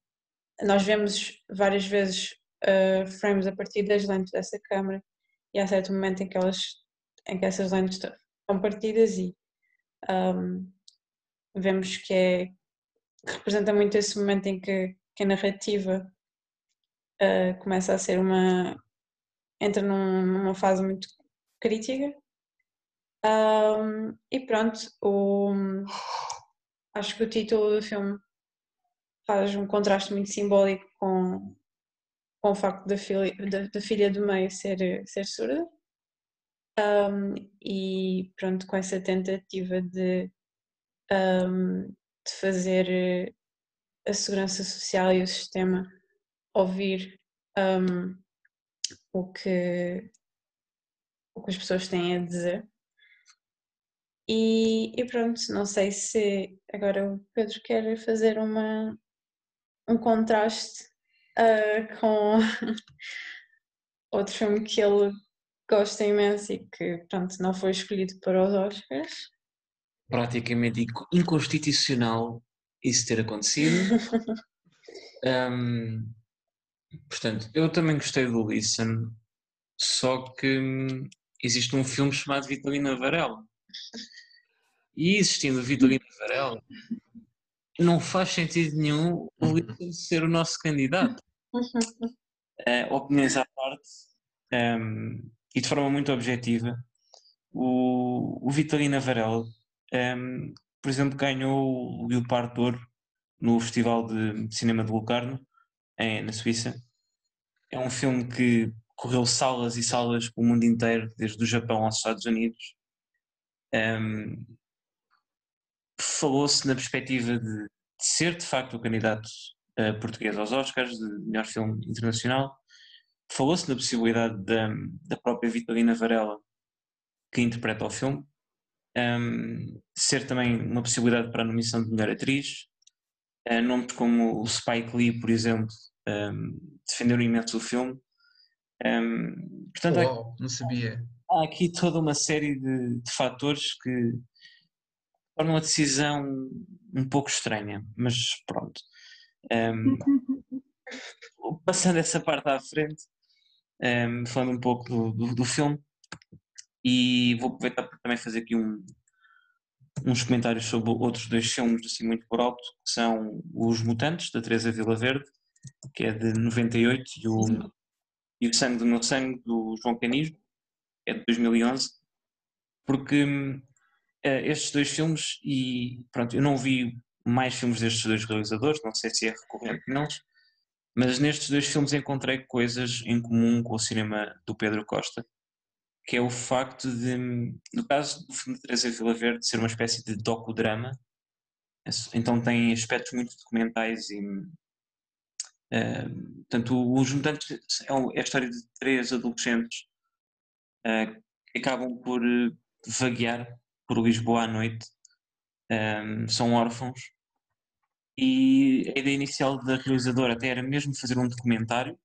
nós vemos várias vezes uh, frames a partir das lentes dessa câmera, e há certo momento em que, elas, em que essas lentes estão partidas e um, vemos que é representa muito esse momento em que, que a narrativa uh, começa a ser uma. entra num, numa fase muito crítica. Um, e pronto, o, acho que o título do filme faz um contraste muito simbólico com, com o facto da filha, da, da filha do meio ser, ser surda. Um, e pronto, com essa tentativa de, um, de fazer a segurança social e o sistema ouvir um, o, que, o que as pessoas têm a dizer. E, e, pronto, não sei se agora o Pedro quer fazer uma, um contraste uh, com outro filme que ele gosta imenso e que pronto, não foi escolhido para os Oscars. Praticamente inconstitucional isso ter acontecido. um, Portanto, eu também gostei do Listen. Só que hum, existe um filme chamado Vitalina Varela. E existindo Vitalina Varela, não faz sentido nenhum o Wilson ser o nosso candidato. Uh, opiniões à parte, um, e de forma muito objetiva, o, o Vitalina Varela, um, por exemplo, ganhou o Leopardo de Ouro no Festival de Cinema de Locarno, em, na Suíça. É um filme que correu salas e salas pelo mundo inteiro, desde o Japão aos Estados Unidos. Um, Falou-se na perspectiva de, de, ser de facto o candidato uh, português aos Oscars de melhor filme internacional. Falou-se na possibilidade da, da própria Vitalina Varela, que interpreta o filme, um, ser também uma possibilidade para a nomeação de melhor atriz. Uh, nomes como o Spike Lee, por exemplo, um, defenderam imenso o filme. Um, portanto, Uau, há, não sabia. Há aqui toda uma série de, de fatores que tornam a decisão um pouco estranha, mas pronto. Um, passando essa parte à frente, um, falando um pouco do, do, do, filme, e vou aproveitar para também fazer aqui um, uns comentários sobre outros dois filmes, assim muito por alto, que são Os Mutantes, da Teresa Vila Verde, que é de 98, e o, e o Sangue do Meu Sangue, do João Canismo, que é de 2011, porque uh, estes dois filmes, e pronto, eu não vi mais filmes destes dois realizadores, não sei se é recorrente ou não, mas nestes dois filmes encontrei coisas em comum com o cinema do Pedro Costa, que é o facto de, no caso do filme de Teresa Vila Verde, ser uma espécie de docudrama, então tem aspectos muito documentais e uh, portanto os mutantes é, é a história de três adolescentes uh, que acabam por vaguear por Lisboa à noite um, são órfãos e a ideia inicial da realizadora até era mesmo fazer um documentário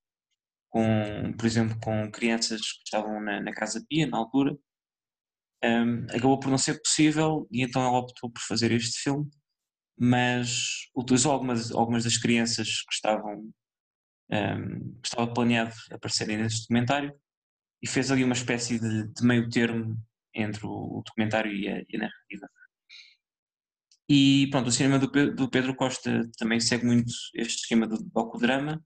com, por exemplo, com crianças que estavam na, na Casa Pia na altura. Um, acabou por não ser possível e então ela optou por fazer este filme, mas utilizou algumas, algumas das crianças que estavam um, estava planeado aparecerem neste documentário e fez ali uma espécie de, de meio termo entre o, o documentário e a, e a narrativa. E pronto, o cinema do, do Pedro Costa também segue muito este esquema do docudrama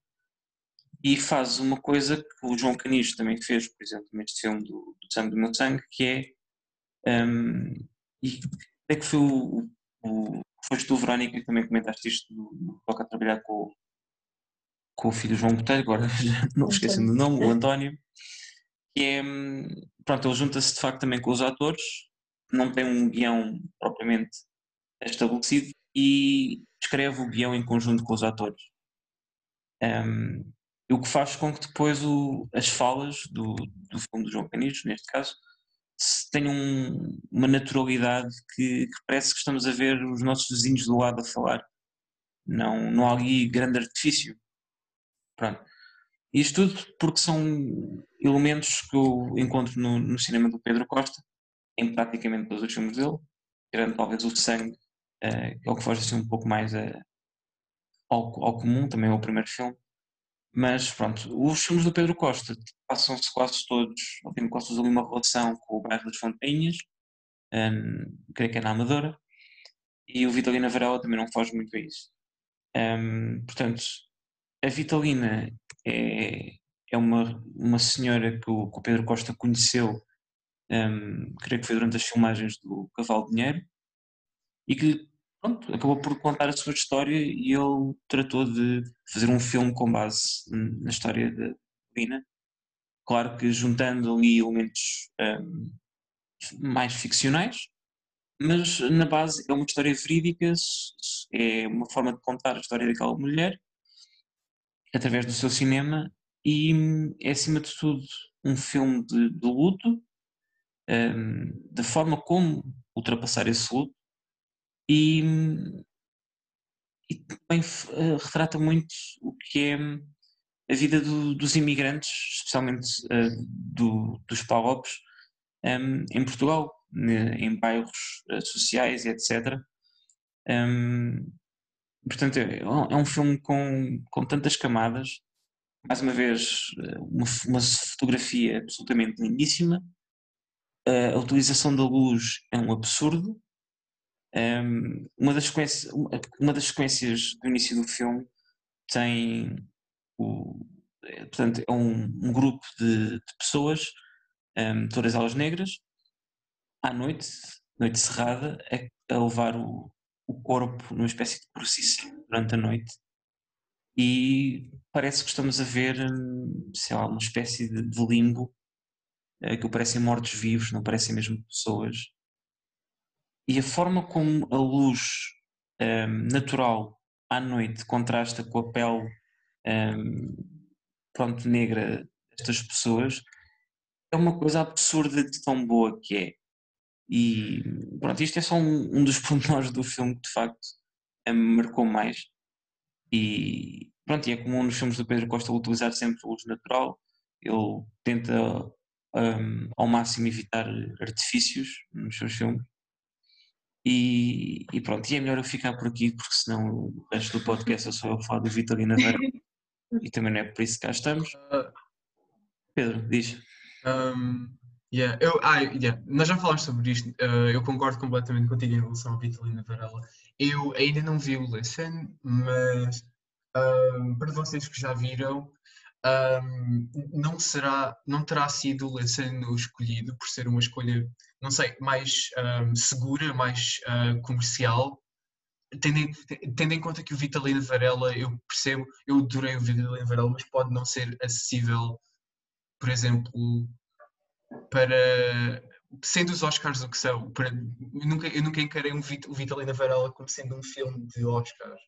e faz uma coisa que o João Canis também fez, por exemplo, neste filme do, do Sangue do Meu Sangue, que é. Um, e é que foi o, o. Foste tu, Verónica, que também comentaste isto no Toca a trabalhar com, com o filho João Botelho, agora não esquecendo do nome, o António, que é. Hum, pronto, ele junta-se de facto também com os atores, não tem um guião propriamente estabelecido e escreve o guião em conjunto com os atores. Um, o que faz com que depois o, as falas do, do filme do João Canijo, neste caso, tenham um, uma naturalidade que, que, parece que estamos a ver os nossos vizinhos do lado a falar. Não, não há ali grande artifício. Pronto. Isto tudo porque são elementos que eu encontro no, no cinema do Pedro Costa, em praticamente todos os filmes dele, tirando talvez o Sangue, uh, que é o que foge assim um pouco mais a, ao, ao comum, também é o primeiro filme. Mas pronto, os filmes do Pedro Costa passam-se quase todos, ou têm quase todos ali uma relação com o bairro das Fontainhas, um, creio que é na Amadora, e o Vitalina Varela também não foge muito a isso. Um, portanto, a Vitalina é, é uma, uma senhora que o, que o Pedro Costa conheceu, um, creio que foi durante as filmagens do Cavalo de Dinheiro, e que pronto, acabou por contar a sua história e ele tratou de fazer um filme com base na história da Lina. Claro que juntando ali elementos um, mais ficcionais, mas na base é uma história verídica, é uma forma de contar a história daquela mulher através do seu cinema e é acima de tudo um filme de, de luto, um, da forma como ultrapassar esse luto e, e também uh, retrata muito o que é a vida do, dos imigrantes, especialmente uh, do, dos PALOPs, um, em Portugal, ne, em bairros uh, sociais e etc. Um, portanto, é, é, um filme com, com tantas camadas mais uma vez, eh, uma, uma fotografia absolutamente lindíssima. Uh, a utilização da luz é um absurdo. Um, uma, das sequências, uma das sequências do início do filme tem o, é, portanto, é um, um grupo de, de pessoas, um, todas elas negras, à noite, noite cerrada, a, a levar o, o corpo numa espécie de procissão durante a noite e parece que estamos a ver, sei lá, uma espécie de, de limbo, eh, que parecem mortos-vivos, não parecem mesmo pessoas. E a forma como a luz um, natural à noite contrasta com a pele um, pronto, negra destas pessoas é uma coisa absurda de tão boa que é. E pronto, isto é só um, um dos pormenores do filme que de facto me marcou mais. E pronto, e é comum nos filmes do Pedro Costa utilizar sempre luz natural. Ele tenta um, ao máximo evitar artifícios nos seus filmes. E, e, pronto, e é melhor eu ficar por aqui porque senão o resto do podcast é só eu falar do Vera e também não é por isso que cá estamos. Uh, Pedro, diz. Um, yeah, eu, ah, yeah, nós já falámos sobre isto, uh, eu concordo completamente contigo em relação ao Vitalina Varela. Eu ainda não vi o Listen, mas um, para vocês que já viram, um, não será, não terá sido o Listen escolhido por ser uma escolha, não sei, mais segura, mais uh, comercial tendo tendo em conta que o Vitalino Varela, eu percebo, eu adorei o Vitalino Varela, mas pode não ser acessível, por exemplo, para. Sendo os Oscars o que são, para, eu, nunca, eu nunca encarei um Vit, o Vitalina Varela como sendo um filme de Oscars.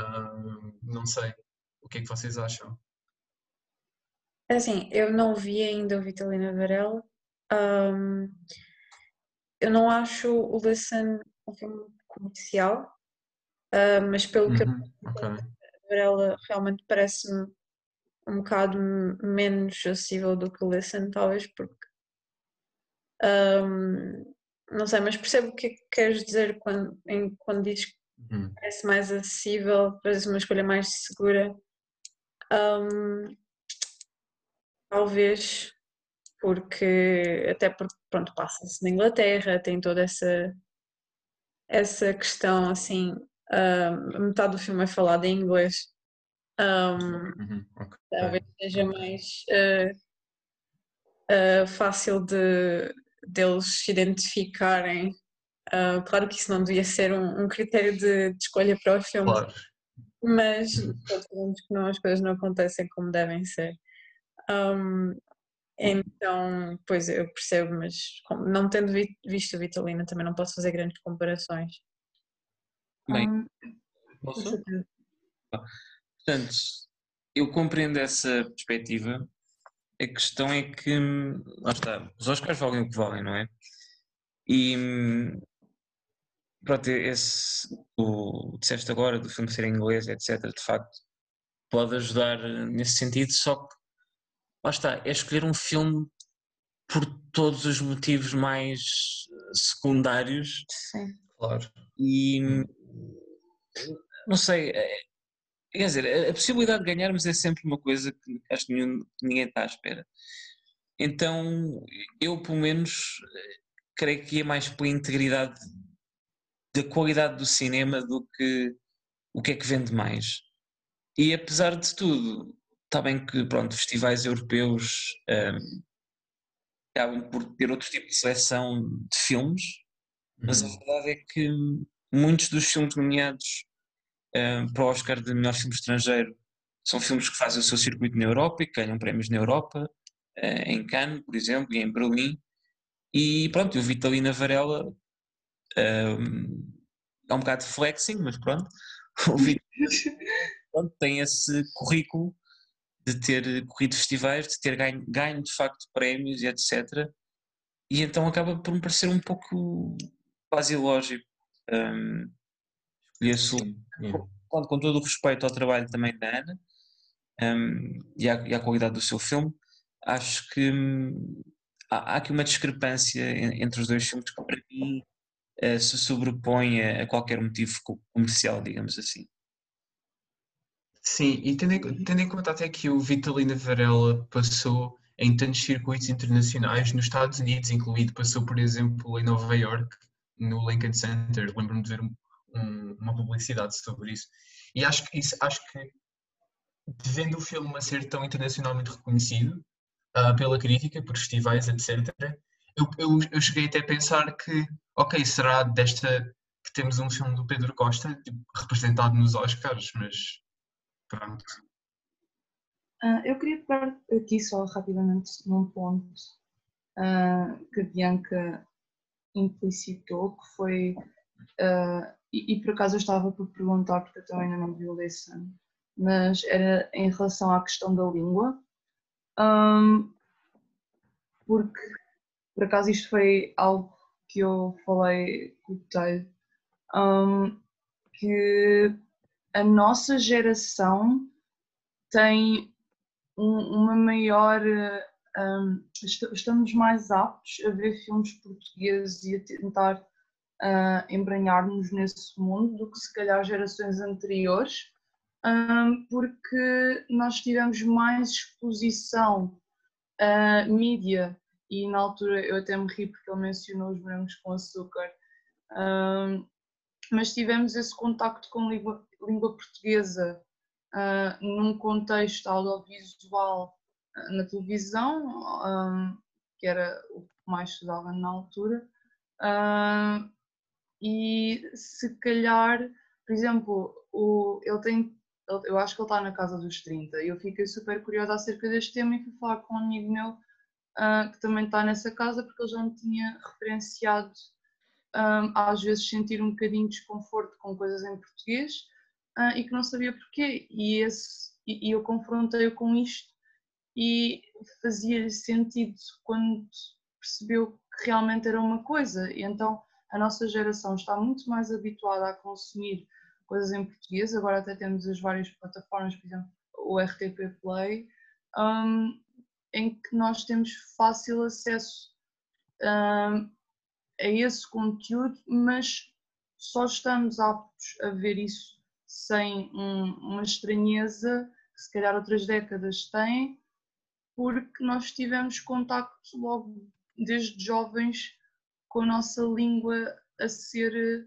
Uh, não sei. O que é que vocês acham? Assim, eu não vi ainda o Vitalina Varela. Um, eu não acho o Listen um filme comercial, Uh, mas pelo que uhum, eu okay. ela realmente parece-me um bocado menos acessível do que o Listen, talvez porque um, não sei, mas percebo o que é que queres dizer quando, em, quando dizes que uhum. parece mais acessível, parece uma escolha mais segura. Um, talvez porque até porque pronto, passa-se na Inglaterra, tem toda essa essa questão assim Uh, metade do filme é falado em inglês. Um, uhum, okay. Talvez seja mais uh, uh, fácil de deles se identificarem. claro que isso não devia ser um, um critério de, de, escolha para o filme, claro. mas sabemos que não, as coisas não acontecem como devem ser. Um, então, pois eu percebo, mas não tendo visto a Vitalina também não posso fazer grandes comparações. Bem, um, posso? Portanto, eu compreendo essa perspectiva. A questão é que, lá está, os Oscars valem o que valem, não é? E pronto, esse, o disseste agora do filme ser em inglês, etc., de facto, pode ajudar nesse sentido, só que lá está, é escolher um filme por todos os motivos mais secundários. Sim. Claro. E não sei, é, quer dizer, a possibilidade de ganharmos é sempre uma coisa que acho que ninguém está à espera. Então, eu pelo menos creio que é mais pela integridade da qualidade do cinema do que o que é que vende mais. E apesar de tudo, está bem que pronto, festivais europeus um, acabam por ter outro tipo de seleção de filmes, mas a uhum. verdade é que muitos dos filmes nomeados um, para o Oscar de melhor filme estrangeiro são filmes que fazem o seu circuito na Europa e que ganham prémios na Europa, uh, em Cannes, por exemplo, e em Berlim. E pronto, eu vi Vitalina Varela um, é um bocado flexing, mas pronto, o pronto, tem esse currículo de ter corrido festivais, de ter ganho, ganho de facto prémios e etc. E então acaba por me parecer um pouco quase ilógico um, escolher com, com todo o respeito ao trabalho também da Ana um, e, à, e, à, qualidade do seu filme, acho que hum, há, há, aqui uma discrepância entre os dois filmes que para mim uh, se sobrepõe a, a, qualquer motivo comercial, digamos assim. Sim, e tendo em, tendo em conta até que o Vitalina Varela passou em tantos circuitos internacionais nos Estados Unidos, incluído, passou, por exemplo, em Nova York, no Lincoln Center, lembro-me de ver um, uma publicidade sobre isso. E acho que isso, acho que vendo o filme a ser tão internacionalmente reconhecido uh, pela crítica, por festivais, etc., eu, eu, eu, cheguei até a pensar que, ok, será desta que temos um filme do Pedro Costa tipo, representado nos Oscars, mas pronto. Uh, eu queria pegar aqui só rapidamente num ponto uh, que a Bianca implicitou, que foi, uh, e, por acaso eu estava por perguntar, porque eu também ainda não vi o Lesson, mas era em relação à questão da língua, um, porque por acaso isto foi algo que eu falei com o Dave, um, que a nossa geração tem um, uma maior. Um, estamos mais aptos a ver filmes portugueses e a tentar uh, embranhar-nos nesse mundo do que se calhar gerações anteriores, porque nós tivemos mais exposição uh, mídia e na altura eu até me ri porque ele mencionou os brancos com açúcar, mas tivemos esse contacto com língua, língua portuguesa uh, num contexto audiovisual uh, na televisão, que era o que mais se usava na altura, uh, e se calhar, por exemplo, o, ele tem, eu acho que ele está na casa dos 30, e eu fiquei super curiosa acerca deste tema e fui falar com um amigo meu que também está nessa casa, porque ele já me tinha referenciado um, às vezes sentir um bocadinho de desconforto com coisas em português uh, e que não sabia porquê. E, esse, e, e eu confrontei-o com isto e fazia-lhe sentido quando percebeu que realmente era uma coisa. E então a nossa geração está muito mais habituada a consumir coisas em português. Agora até temos as várias plataformas, por exemplo, o RTP Play, um, em que nós temos fácil acesso um, a esse conteúdo, mas só estamos aptos a ver isso sem um, uma estranheza que se calhar outras décadas têm, porque nós tivemos contacto logo desde jovens com a nossa língua a ser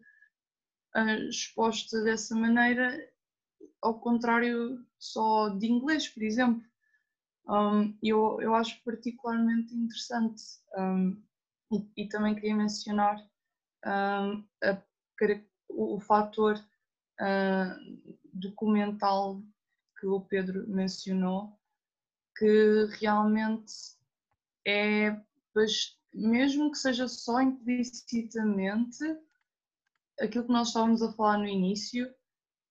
uh, exposta dessa maneira, ao contrário só de inglês, por exemplo. Um, eu, eu acho particularmente interessante um, e, e, também queria mencionar um, a, o, fator uh, documental que o Pedro mencionou, que realmente é, mesmo que seja só implicitamente, aquilo que nós estávamos a falar no início,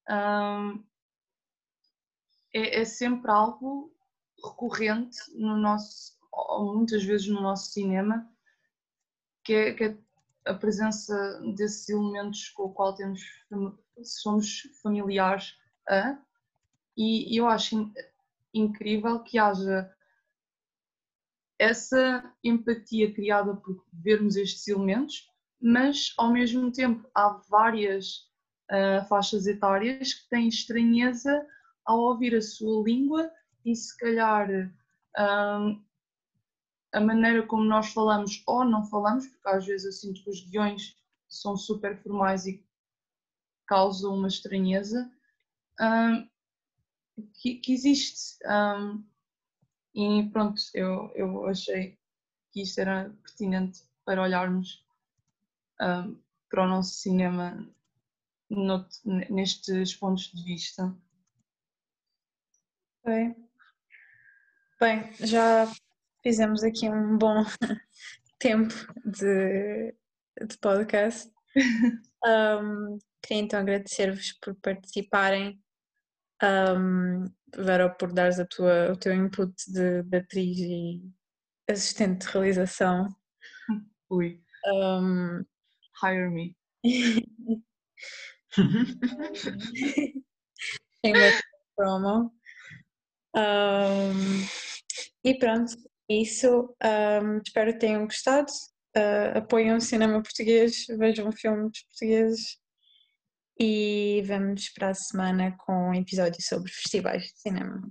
um, é, é, sempre algo recorrente no nosso, ou muitas vezes no nosso cinema, que é, que é a presença desses elementos com o qual temos, somos familiares a, e eu acho incrível que haja essa empatia criada por vermos estes elementos, mas ao mesmo tempo há várias uh, faixas etárias que têm estranheza ao ouvir a sua língua e se calhar um, a maneira como nós falamos ou não falamos, porque às vezes eu sinto que os guiões são super formais e causam uma estranheza, um, que, que, existe. Um, e pronto, eu, eu achei que isto era pertinente para olharmos um, para o nosso cinema nestes pontos de vista. Bem, bem, já fizemos aqui um bom tempo de, de podcast. Um, queria então agradecer-vos por participarem, um, Vera, por dares a tua, o teu input de, de atriz e assistente de realização. Ui. Um, Hire me. Em promo. Um, e pronto, isso. Um, espero que tenham gostado. Uh, apoiem o cinema português, vejam filmes portugueses e vemos para a semana com um episódio sobre festivais de cinema.